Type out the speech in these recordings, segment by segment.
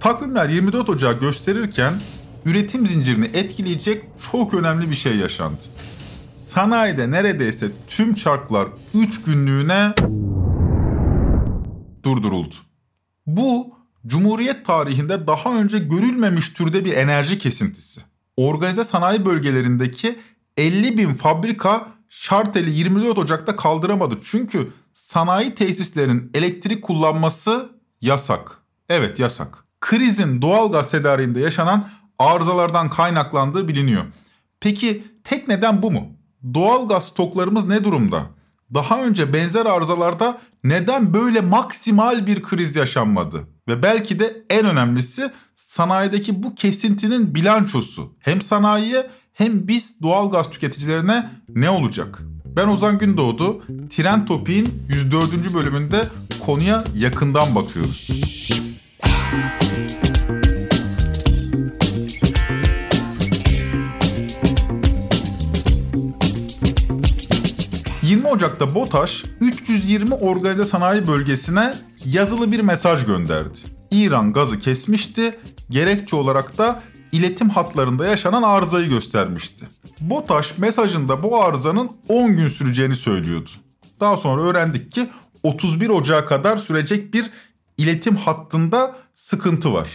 Takvimler 24 Ocağı gösterirken üretim zincirini etkileyecek çok önemli bir şey yaşandı. Sanayide neredeyse tüm çarklar 3 günlüğüne durduruldu. Bu Cumhuriyet tarihinde daha önce görülmemiş türde bir enerji kesintisi. Organize sanayi bölgelerindeki 50 bin fabrika şarteli 24 Ocak'ta kaldıramadı. Çünkü sanayi tesislerinin elektrik kullanması yasak. Evet yasak krizin doğal gaz tedariğinde yaşanan arızalardan kaynaklandığı biliniyor. Peki tek neden bu mu? Doğal gaz stoklarımız ne durumda? Daha önce benzer arızalarda neden böyle maksimal bir kriz yaşanmadı? Ve belki de en önemlisi sanayideki bu kesintinin bilançosu. Hem sanayiye hem biz doğal gaz tüketicilerine ne olacak? Ben Ozan Gündoğdu. Tren Topi'nin 104. bölümünde konuya yakından bakıyoruz. 20 Ocak'ta BOTAŞ 320 organize sanayi bölgesine yazılı bir mesaj gönderdi. İran gazı kesmişti, gerekçe olarak da iletim hatlarında yaşanan arızayı göstermişti. BOTAŞ mesajında bu arızanın 10 gün süreceğini söylüyordu. Daha sonra öğrendik ki 31 Ocak'a kadar sürecek bir iletim hattında sıkıntı var.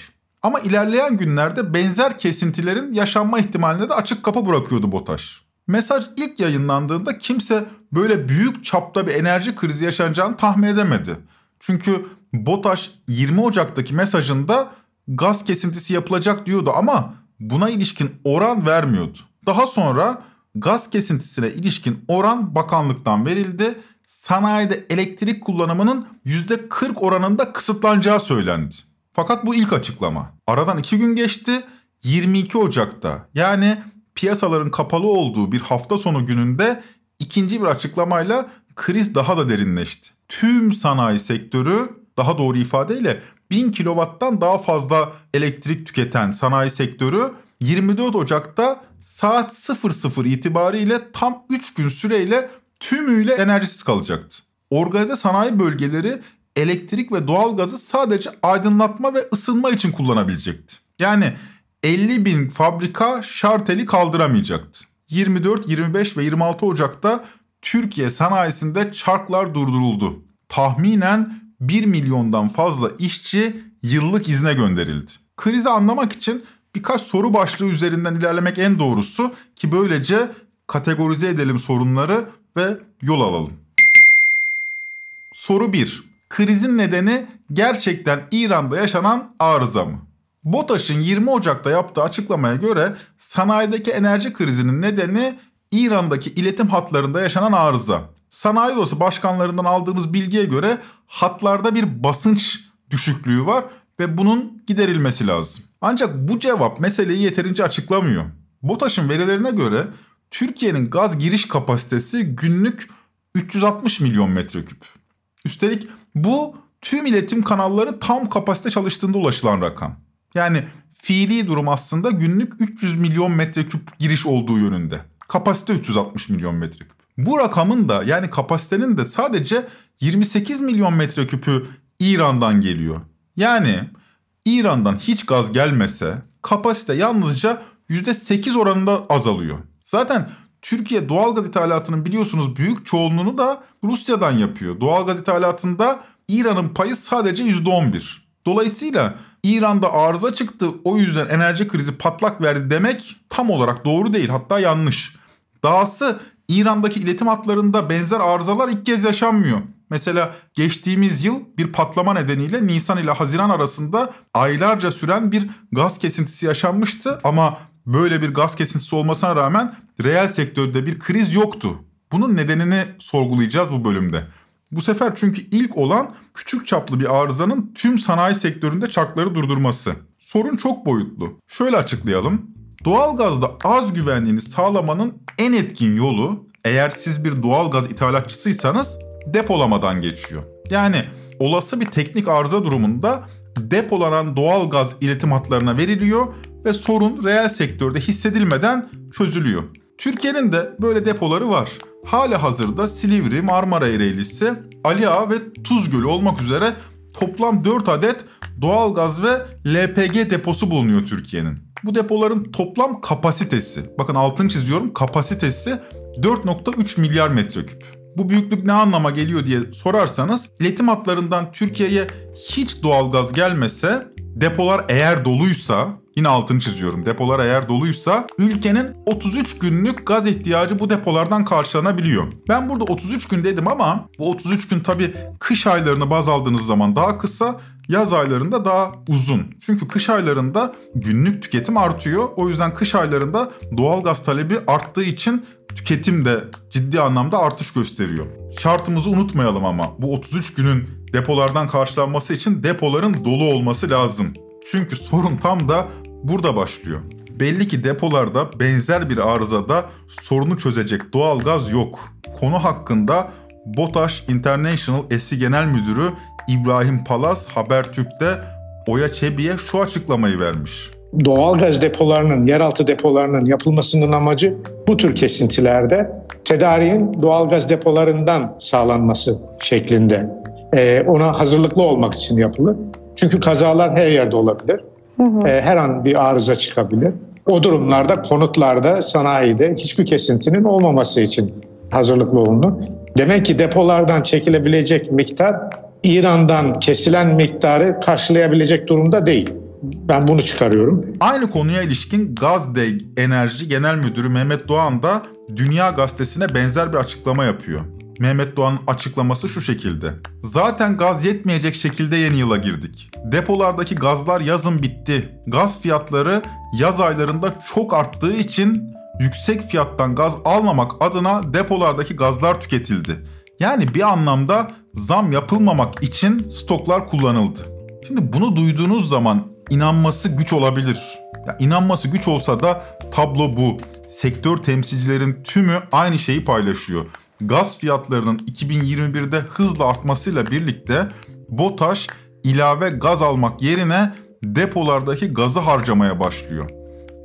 Ama ilerleyen günlerde benzer kesintilerin yaşanma ihtimaline de açık kapı bırakıyordu BOTAŞ. Mesaj ilk yayınlandığında kimse böyle büyük çapta bir enerji krizi yaşanacağını tahmin edemedi. Çünkü BOTAŞ 20 Ocak'taki mesajında gaz kesintisi yapılacak diyordu ama buna ilişkin oran vermiyordu. Daha sonra gaz kesintisine ilişkin oran bakanlıktan verildi. Sanayide elektrik kullanımının %40 oranında kısıtlanacağı söylendi. Fakat bu ilk açıklama. Aradan iki gün geçti. 22 Ocak'ta yani piyasaların kapalı olduğu bir hafta sonu gününde ikinci bir açıklamayla kriz daha da derinleşti. Tüm sanayi sektörü daha doğru ifadeyle 1000 kilowatttan daha fazla elektrik tüketen sanayi sektörü 24 Ocak'ta saat 00 itibariyle tam 3 gün süreyle tümüyle enerjisiz kalacaktı. Organize sanayi bölgeleri elektrik ve doğalgazı sadece aydınlatma ve ısınma için kullanabilecekti. Yani 50 bin fabrika şarteli kaldıramayacaktı. 24, 25 ve 26 Ocak'ta Türkiye sanayisinde çarklar durduruldu. Tahminen 1 milyondan fazla işçi yıllık izne gönderildi. Krizi anlamak için birkaç soru başlığı üzerinden ilerlemek en doğrusu ki böylece kategorize edelim sorunları ve yol alalım. Soru 1. Krizin nedeni gerçekten İran'da yaşanan arıza mı? BOTAŞ'ın 20 Ocak'ta yaptığı açıklamaya göre sanayideki enerji krizinin nedeni İran'daki iletim hatlarında yaşanan arıza. Sanayi Odası başkanlarından aldığımız bilgiye göre hatlarda bir basınç düşüklüğü var ve bunun giderilmesi lazım. Ancak bu cevap meseleyi yeterince açıklamıyor. BOTAŞ'ın verilerine göre Türkiye'nin gaz giriş kapasitesi günlük 360 milyon metreküp. Üstelik bu tüm iletim kanalları tam kapasite çalıştığında ulaşılan rakam. Yani fiili durum aslında günlük 300 milyon metreküp giriş olduğu yönünde. Kapasite 360 milyon metreküp. Bu rakamın da yani kapasitenin de sadece 28 milyon metreküpü İran'dan geliyor. Yani İran'dan hiç gaz gelmese kapasite yalnızca %8 oranında azalıyor. Zaten Türkiye doğalgaz ithalatının biliyorsunuz büyük çoğunluğunu da Rusya'dan yapıyor. Doğalgaz ithalatında İran'ın payı sadece %11. Dolayısıyla İran'da arıza çıktı o yüzden enerji krizi patlak verdi demek tam olarak doğru değil hatta yanlış. Dahası İran'daki iletim hatlarında benzer arızalar ilk kez yaşanmıyor. Mesela geçtiğimiz yıl bir patlama nedeniyle Nisan ile Haziran arasında aylarca süren bir gaz kesintisi yaşanmıştı ama böyle bir gaz kesintisi olmasına rağmen reel sektörde bir kriz yoktu. Bunun nedenini sorgulayacağız bu bölümde. Bu sefer çünkü ilk olan küçük çaplı bir arızanın tüm sanayi sektöründe çarkları durdurması. Sorun çok boyutlu. Şöyle açıklayalım. Doğalgazda arz güvenliğini sağlamanın en etkin yolu eğer siz bir doğalgaz ithalatçısıysanız depolamadan geçiyor. Yani olası bir teknik arıza durumunda depolanan doğalgaz iletim hatlarına veriliyor ve sorun reel sektörde hissedilmeden çözülüyor. Türkiye'nin de böyle depoları var. Hala hazırda Silivri, Marmara Ereğlisi, Ali Ağa ve Tuz Gölü olmak üzere toplam 4 adet doğalgaz ve LPG deposu bulunuyor Türkiye'nin. Bu depoların toplam kapasitesi, bakın altını çiziyorum kapasitesi 4.3 milyar metreküp. Bu büyüklük ne anlama geliyor diye sorarsanız iletim hatlarından Türkiye'ye hiç doğalgaz gelmese depolar eğer doluysa yine altını çiziyorum depolar eğer doluysa ülkenin 33 günlük gaz ihtiyacı bu depolardan karşılanabiliyor. Ben burada 33 gün dedim ama bu 33 gün tabi kış aylarını baz aldığınız zaman daha kısa yaz aylarında daha uzun. Çünkü kış aylarında günlük tüketim artıyor. O yüzden kış aylarında doğal gaz talebi arttığı için tüketim de ciddi anlamda artış gösteriyor. Şartımızı unutmayalım ama bu 33 günün depolardan karşılanması için depoların dolu olması lazım. Çünkü sorun tam da burada başlıyor. Belli ki depolarda benzer bir arızada sorunu çözecek doğal gaz yok. Konu hakkında BOTAŞ International eski genel müdürü İbrahim Palas Habertürk'te Oya Çebi'ye şu açıklamayı vermiş. Doğalgaz depolarının, yeraltı depolarının yapılmasının amacı bu tür kesintilerde tedariğin doğalgaz depolarından sağlanması şeklinde. Ee, ona hazırlıklı olmak için yapılır. Çünkü kazalar her yerde olabilir. Hı hı. Ee, her an bir arıza çıkabilir. O durumlarda konutlarda, sanayide hiçbir kesintinin olmaması için hazırlıklı olunur. Demek ki depolardan çekilebilecek miktar İran'dan kesilen miktarı karşılayabilecek durumda değil. Ben bunu çıkarıyorum. Aynı konuya ilişkin Gazde Enerji Genel Müdürü Mehmet Doğan da Dünya Gazetesi'ne benzer bir açıklama yapıyor. Mehmet Doğan'ın açıklaması şu şekilde. Zaten gaz yetmeyecek şekilde yeni yıla girdik. Depolardaki gazlar yazın bitti. Gaz fiyatları yaz aylarında çok arttığı için yüksek fiyattan gaz almamak adına depolardaki gazlar tüketildi. Yani bir anlamda zam yapılmamak için stoklar kullanıldı. Şimdi bunu duyduğunuz zaman inanması güç olabilir. Ya inanması güç olsa da tablo bu. Sektör temsilcilerin tümü aynı şeyi paylaşıyor. Gaz fiyatlarının 2021'de hızla artmasıyla birlikte BOTAŞ ilave gaz almak yerine depolardaki gazı harcamaya başlıyor.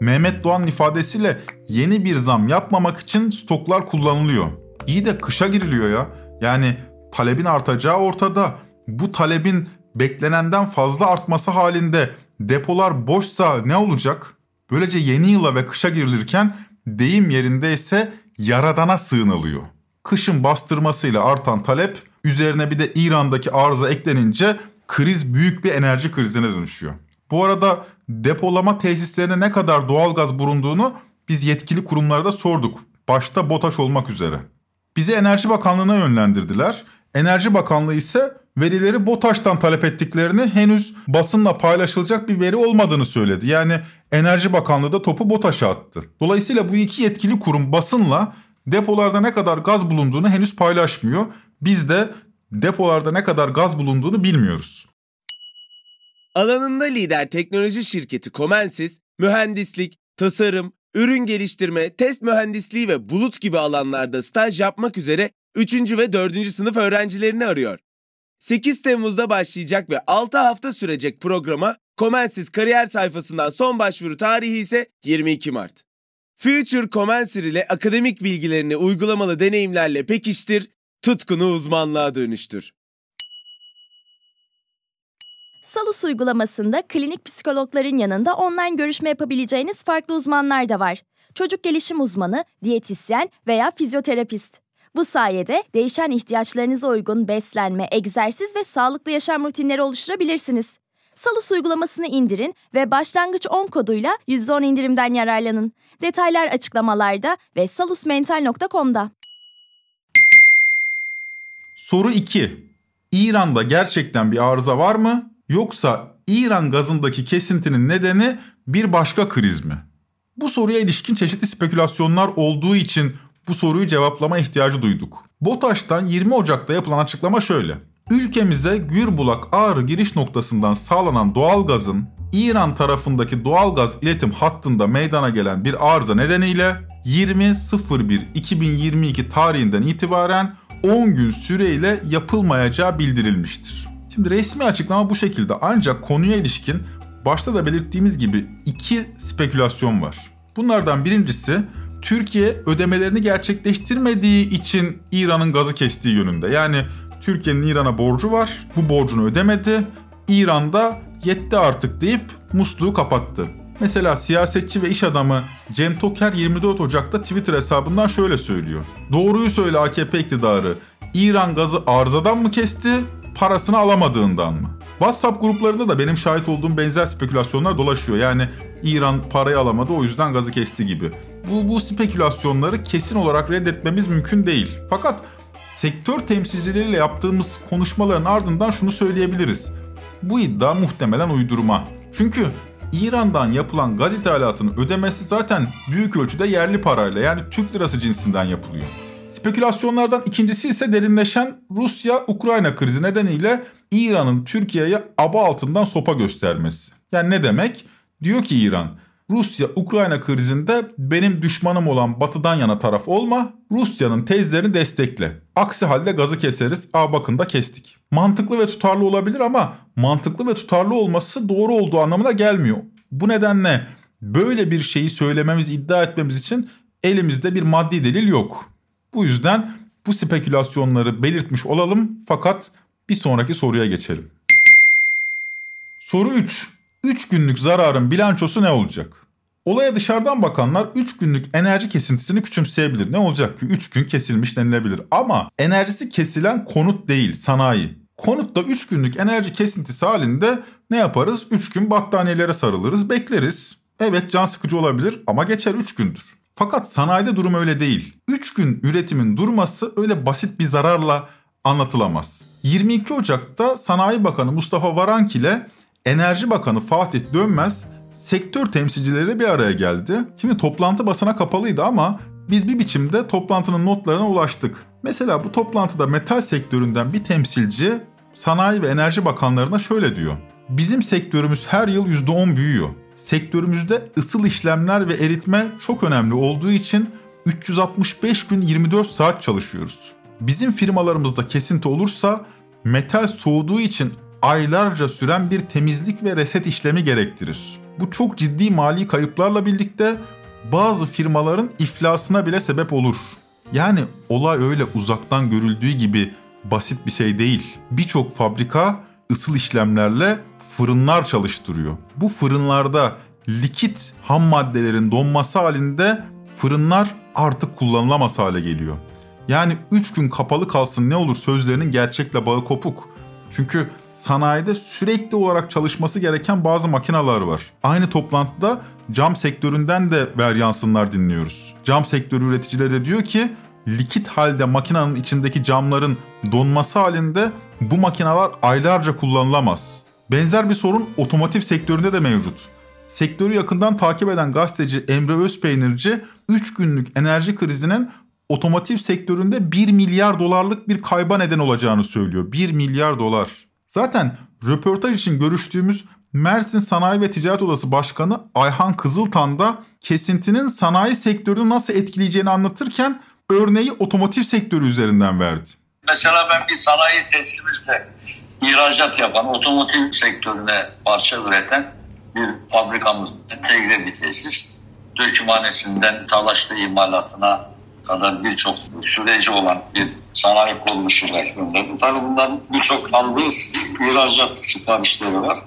Mehmet Doğan ifadesiyle yeni bir zam yapmamak için stoklar kullanılıyor. İyi de kışa giriliyor ya. Yani talebin artacağı ortada. Bu talebin beklenenden fazla artması halinde depolar boşsa ne olacak? Böylece yeni yıla ve kışa girilirken deyim yerinde ise yaradana sığınılıyor. Kışın bastırmasıyla artan talep üzerine bir de İran'daki arıza eklenince kriz büyük bir enerji krizine dönüşüyor. Bu arada depolama tesislerine ne kadar doğal gaz bulunduğunu biz yetkili kurumlarda sorduk. Başta BOTAŞ olmak üzere. Bizi Enerji Bakanlığı'na yönlendirdiler. Enerji Bakanlığı ise verileri BOTAŞ'tan talep ettiklerini henüz basınla paylaşılacak bir veri olmadığını söyledi. Yani Enerji Bakanlığı da topu BOTAŞ'a attı. Dolayısıyla bu iki yetkili kurum basınla depolarda ne kadar gaz bulunduğunu henüz paylaşmıyor. Biz de depolarda ne kadar gaz bulunduğunu bilmiyoruz. Alanında lider teknoloji şirketi Comensis, mühendislik, tasarım, ürün geliştirme, test mühendisliği ve bulut gibi alanlarda staj yapmak üzere 3. ve 4. sınıf öğrencilerini arıyor. 8 Temmuz'da başlayacak ve 6 hafta sürecek programa Comensis kariyer sayfasından son başvuru tarihi ise 22 Mart. Future Comensir ile akademik bilgilerini uygulamalı deneyimlerle pekiştir, tutkunu uzmanlığa dönüştür. Salus uygulamasında klinik psikologların yanında online görüşme yapabileceğiniz farklı uzmanlar da var. Çocuk gelişim uzmanı, diyetisyen veya fizyoterapist. Bu sayede değişen ihtiyaçlarınıza uygun beslenme, egzersiz ve sağlıklı yaşam rutinleri oluşturabilirsiniz. Salus uygulamasını indirin ve başlangıç 10 koduyla %10 indirimden yararlanın. Detaylar açıklamalarda ve salusmental.com'da. Soru 2. İran'da gerçekten bir arıza var mı? Yoksa İran gazındaki kesintinin nedeni bir başka kriz mi? Bu soruya ilişkin çeşitli spekülasyonlar olduğu için bu soruyu cevaplama ihtiyacı duyduk. BOTAŞ'tan 20 Ocak'ta yapılan açıklama şöyle. Ülkemize Gürbulak Ağrı giriş noktasından sağlanan doğalgazın İran tarafındaki doğalgaz iletim hattında meydana gelen bir arıza nedeniyle 20.01.2022 tarihinden itibaren 10 gün süreyle yapılmayacağı bildirilmiştir. Şimdi resmi açıklama bu şekilde ancak konuya ilişkin başta da belirttiğimiz gibi iki spekülasyon var. Bunlardan birincisi Türkiye ödemelerini gerçekleştirmediği için İran'ın gazı kestiği yönünde. Yani Türkiye'nin İran'a borcu var. Bu borcunu ödemedi. İran da yetti artık deyip musluğu kapattı. Mesela siyasetçi ve iş adamı Cem Toker 24 Ocak'ta Twitter hesabından şöyle söylüyor. Doğruyu söyle AKP iktidarı. İran gazı arızadan mı kesti, parasını alamadığından mı? WhatsApp gruplarında da benim şahit olduğum benzer spekülasyonlar dolaşıyor. Yani İran parayı alamadı o yüzden gazı kesti gibi. Bu, bu spekülasyonları kesin olarak reddetmemiz mümkün değil. Fakat sektör temsilcileriyle yaptığımız konuşmaların ardından şunu söyleyebiliriz. Bu iddia muhtemelen uydurma. Çünkü İran'dan yapılan gaz ithalatının ödemesi zaten büyük ölçüde yerli parayla yani Türk lirası cinsinden yapılıyor. Spekülasyonlardan ikincisi ise derinleşen Rusya-Ukrayna krizi nedeniyle İran'ın Türkiye'ye aba altından sopa göstermesi. Yani ne demek? Diyor ki İran, Rusya-Ukrayna krizinde benim düşmanım olan batıdan yana taraf olma, Rusya'nın tezlerini destekle. Aksi halde gazı keseriz, aa bakın da kestik. Mantıklı ve tutarlı olabilir ama mantıklı ve tutarlı olması doğru olduğu anlamına gelmiyor. Bu nedenle böyle bir şeyi söylememiz, iddia etmemiz için elimizde bir maddi delil yok. Bu yüzden bu spekülasyonları belirtmiş olalım fakat bir sonraki soruya geçelim. Soru 3. 3 günlük zararın bilançosu ne olacak? Olaya dışarıdan bakanlar 3 günlük enerji kesintisini küçümseyebilir. Ne olacak ki 3 gün kesilmiş denilebilir. Ama enerjisi kesilen konut değil sanayi. Konutta 3 günlük enerji kesintisi halinde ne yaparız? 3 gün battaniyelere sarılırız bekleriz. Evet can sıkıcı olabilir ama geçer 3 gündür. Fakat sanayide durum öyle değil. 3 gün üretimin durması öyle basit bir zararla anlatılamaz. 22 Ocak'ta Sanayi Bakanı Mustafa Varank ile Enerji Bakanı Fatih Dönmez sektör temsilcileri bir araya geldi. Şimdi toplantı basına kapalıydı ama biz bir biçimde toplantının notlarına ulaştık. Mesela bu toplantıda metal sektöründen bir temsilci Sanayi ve Enerji Bakanlarına şöyle diyor. Bizim sektörümüz her yıl %10 büyüyor. Sektörümüzde ısıl işlemler ve eritme çok önemli olduğu için 365 gün 24 saat çalışıyoruz. Bizim firmalarımızda kesinti olursa metal soğuduğu için aylarca süren bir temizlik ve reset işlemi gerektirir. Bu çok ciddi mali kayıplarla birlikte bazı firmaların iflasına bile sebep olur. Yani olay öyle uzaktan görüldüğü gibi basit bir şey değil. Birçok fabrika ısıl işlemlerle fırınlar çalıştırıyor. Bu fırınlarda likit ham maddelerin donması halinde fırınlar artık kullanılamaz hale geliyor. Yani 3 gün kapalı kalsın ne olur sözlerinin gerçekle bağı kopuk. Çünkü sanayide sürekli olarak çalışması gereken bazı makineler var. Aynı toplantıda cam sektöründen de veryansınlar dinliyoruz. Cam sektörü üreticileri de diyor ki likit halde makinenin içindeki camların donması halinde bu makineler aylarca kullanılamaz. Benzer bir sorun otomotiv sektöründe de mevcut. Sektörü yakından takip eden gazeteci Emre Özpeynirci 3 günlük enerji krizinin otomotiv sektöründe 1 milyar dolarlık bir kayba neden olacağını söylüyor. 1 milyar dolar. Zaten röportaj için görüştüğümüz Mersin Sanayi ve Ticaret Odası Başkanı Ayhan Kızıltan da kesintinin sanayi sektörünü nasıl etkileyeceğini anlatırken örneği otomotiv sektörü üzerinden verdi. Mesela ben bir sanayi tesisimizde ihracat yapan, otomotiv sektörüne parça üreten bir fabrikamız, entegre bir tesis. Dökümhanesinden talaşlı imalatına kadar birçok süreci olan bir sanayi kuruluşuyla gönderdi. Tabii bunların birçok aldığı ihracat siparişleri var.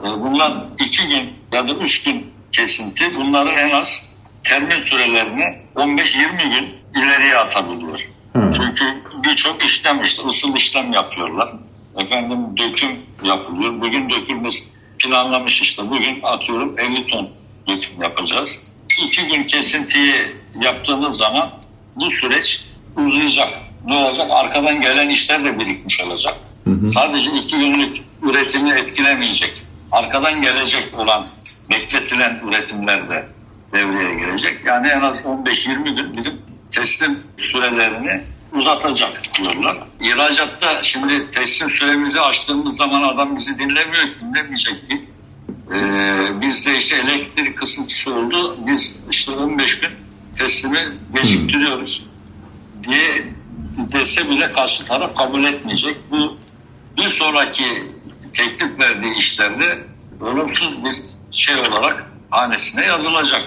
E, bunlar iki gün ya da üç gün kesinti bunları en az termin sürelerini 15-20 gün ileriye atabiliyor. Hı. Çünkü birçok işlem işte ısıl işlem yapıyorlar. Efendim döküm yapılıyor. Bugün dökülmesi planlamış işte. Bugün atıyorum 50 ton döküm yapacağız. İki gün kesintiyi yaptığınız zaman bu süreç uzayacak. ne olacak? Arkadan gelen işler de birikmiş olacak. Hı hı. Sadece iki günlük üretimi etkilemeyecek. Arkadan gelecek olan bekletilen üretimler de devreye girecek. Yani en az 15-20 gün bizim teslim sürelerini uzatacak diyorlar. İhracatta şimdi teslim süremizi açtığımız zaman adam bizi dinlemiyor, dinlemeyecek ki. Ee, bizde işte elektrik kısıntısı oldu. Biz işte 15 gün teslimi geciktiriyoruz diye dese bile karşı taraf kabul etmeyecek. Bu bir sonraki teklif verdiği işlerde olumsuz bir şey olarak hanesine yazılacak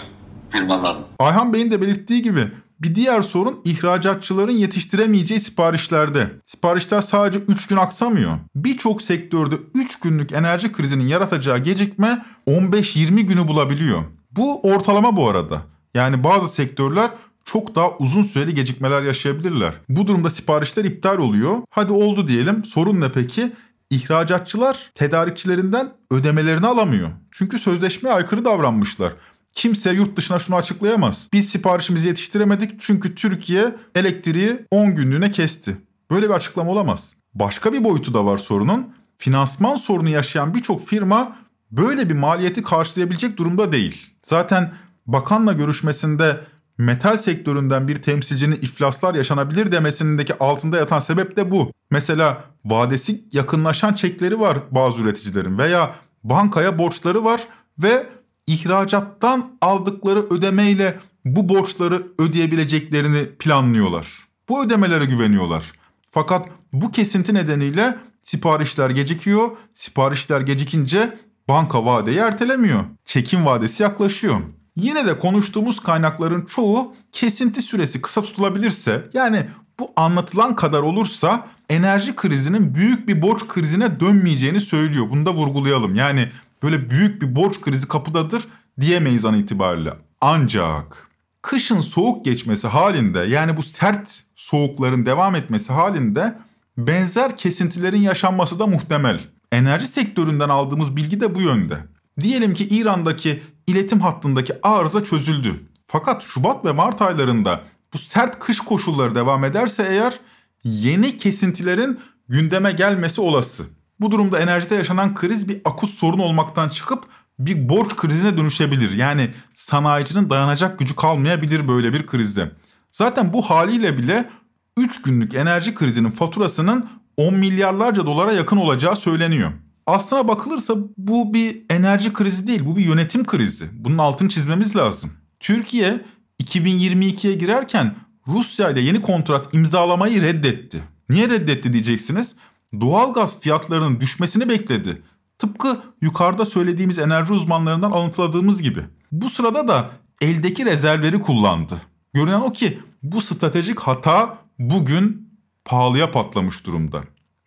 firmaların. Ayhan Bey'in de belirttiği gibi bir diğer sorun ihracatçıların yetiştiremeyeceği siparişlerde. Siparişler sadece 3 gün aksamıyor. Birçok sektörde 3 günlük enerji krizinin yaratacağı gecikme 15-20 günü bulabiliyor. Bu ortalama bu arada. Yani bazı sektörler çok daha uzun süreli gecikmeler yaşayabilirler. Bu durumda siparişler iptal oluyor. Hadi oldu diyelim. Sorun ne peki? İhracatçılar tedarikçilerinden ödemelerini alamıyor. Çünkü sözleşmeye aykırı davranmışlar. Kimse yurt dışına şunu açıklayamaz. Biz siparişimizi yetiştiremedik çünkü Türkiye elektriği 10 günlüğüne kesti. Böyle bir açıklama olamaz. Başka bir boyutu da var sorunun. Finansman sorunu yaşayan birçok firma böyle bir maliyeti karşılayabilecek durumda değil. Zaten bakanla görüşmesinde metal sektöründen bir temsilcinin iflaslar yaşanabilir demesindeki altında yatan sebep de bu. Mesela vadesi yakınlaşan çekleri var bazı üreticilerin veya bankaya borçları var ve ihracattan aldıkları ödemeyle bu borçları ödeyebileceklerini planlıyorlar. Bu ödemelere güveniyorlar. Fakat bu kesinti nedeniyle siparişler gecikiyor. Siparişler gecikince banka vadeyi ertelemiyor. Çekim vadesi yaklaşıyor. Yine de konuştuğumuz kaynakların çoğu kesinti süresi kısa tutulabilirse yani bu anlatılan kadar olursa enerji krizinin büyük bir borç krizine dönmeyeceğini söylüyor. Bunu da vurgulayalım. Yani böyle büyük bir borç krizi kapıdadır diyemeyiz an itibariyle. Ancak kışın soğuk geçmesi halinde yani bu sert soğukların devam etmesi halinde benzer kesintilerin yaşanması da muhtemel. Enerji sektöründen aldığımız bilgi de bu yönde. Diyelim ki İran'daki iletim hattındaki arıza çözüldü. Fakat Şubat ve Mart aylarında bu sert kış koşulları devam ederse eğer yeni kesintilerin gündeme gelmesi olası. Bu durumda enerjide yaşanan kriz bir akut sorun olmaktan çıkıp bir borç krizine dönüşebilir. Yani sanayicinin dayanacak gücü kalmayabilir böyle bir krizde. Zaten bu haliyle bile 3 günlük enerji krizinin faturasının 10 milyarlarca dolara yakın olacağı söyleniyor. Aslına bakılırsa bu bir enerji krizi değil, bu bir yönetim krizi. Bunun altını çizmemiz lazım. Türkiye 2022'ye girerken Rusya ile yeni kontrat imzalamayı reddetti. Niye reddetti diyeceksiniz? Doğalgaz fiyatlarının düşmesini bekledi. Tıpkı yukarıda söylediğimiz enerji uzmanlarından alıntıladığımız gibi. Bu sırada da eldeki rezervleri kullandı. Görünen o ki bu stratejik hata bugün pahalıya patlamış durumda.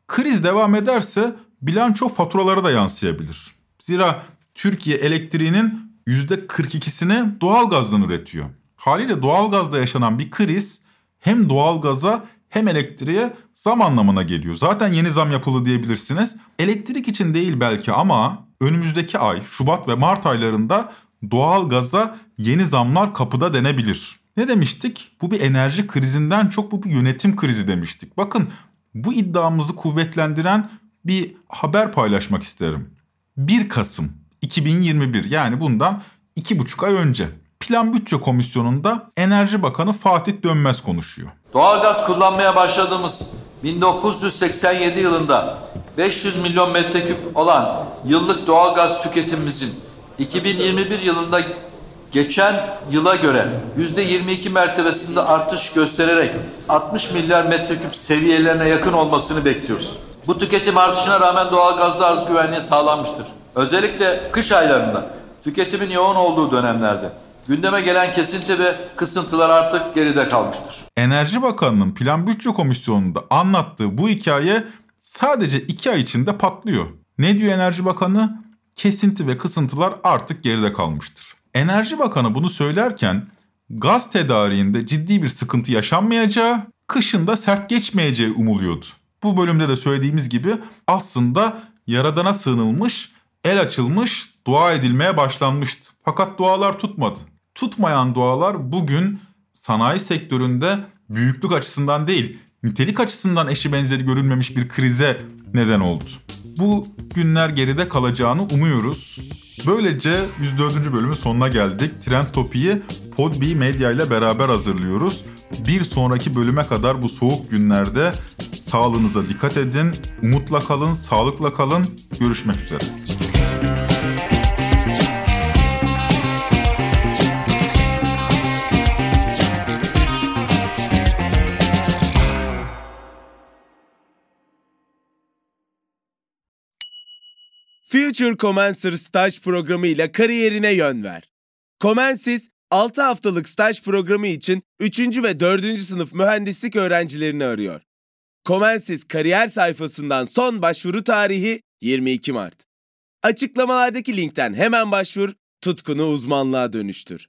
Kriz devam ederse bilanço faturalara da yansıyabilir. Zira Türkiye elektriğinin %42'sini doğalgazdan üretiyor. Haliyle doğalgazda yaşanan bir kriz hem doğalgaza hem elektriğe zam anlamına geliyor. Zaten yeni zam yapıldı diyebilirsiniz. Elektrik için değil belki ama önümüzdeki ay Şubat ve Mart aylarında doğalgaza yeni zamlar kapıda denebilir. Ne demiştik? Bu bir enerji krizinden çok bu bir yönetim krizi demiştik. Bakın bu iddiamızı kuvvetlendiren bir haber paylaşmak isterim. 1 Kasım 2021 yani bundan 2,5 ay önce. Plan Bütçe Komisyonu'nda Enerji Bakanı Fatih Dönmez konuşuyor. Doğalgaz kullanmaya başladığımız 1987 yılında 500 milyon metreküp olan yıllık doğalgaz tüketimimizin 2021 yılında geçen yıla göre yüzde 22 mertebesinde artış göstererek 60 milyar metreküp seviyelerine yakın olmasını bekliyoruz. Bu tüketim artışına rağmen doğalgazda arz güvenliği sağlanmıştır. Özellikle kış aylarında tüketimin yoğun olduğu dönemlerde gündeme gelen kesinti ve kısıntılar artık geride kalmıştır. Enerji Bakanı'nın Plan Bütçe Komisyonu'nda anlattığı bu hikaye sadece iki ay içinde patlıyor. Ne diyor Enerji Bakanı? Kesinti ve kısıntılar artık geride kalmıştır. Enerji Bakanı bunu söylerken gaz tedariğinde ciddi bir sıkıntı yaşanmayacağı, kışında sert geçmeyeceği umuluyordu. Bu bölümde de söylediğimiz gibi aslında yaradana sığınılmış, el açılmış, dua edilmeye başlanmıştı. Fakat dualar tutmadı. Tutmayan dualar bugün sanayi sektöründe büyüklük açısından değil, nitelik açısından eşi benzeri görülmemiş bir krize neden oldu. Bu günler geride kalacağını umuyoruz. Böylece 104. bölümün sonuna geldik. Trend Topi'yi Podbi Medya ile beraber hazırlıyoruz. Bir sonraki bölüme kadar bu soğuk günlerde sağlığınıza dikkat edin. Umutla kalın, sağlıkla kalın. Görüşmek üzere. Future Commencer staj programı ile kariyerine yön ver. Comensis 6 haftalık staj programı için 3. ve 4. sınıf mühendislik öğrencilerini arıyor. Comensis kariyer sayfasından son başvuru tarihi 22 Mart. Açıklamalardaki linkten hemen başvur, tutkunu uzmanlığa dönüştür.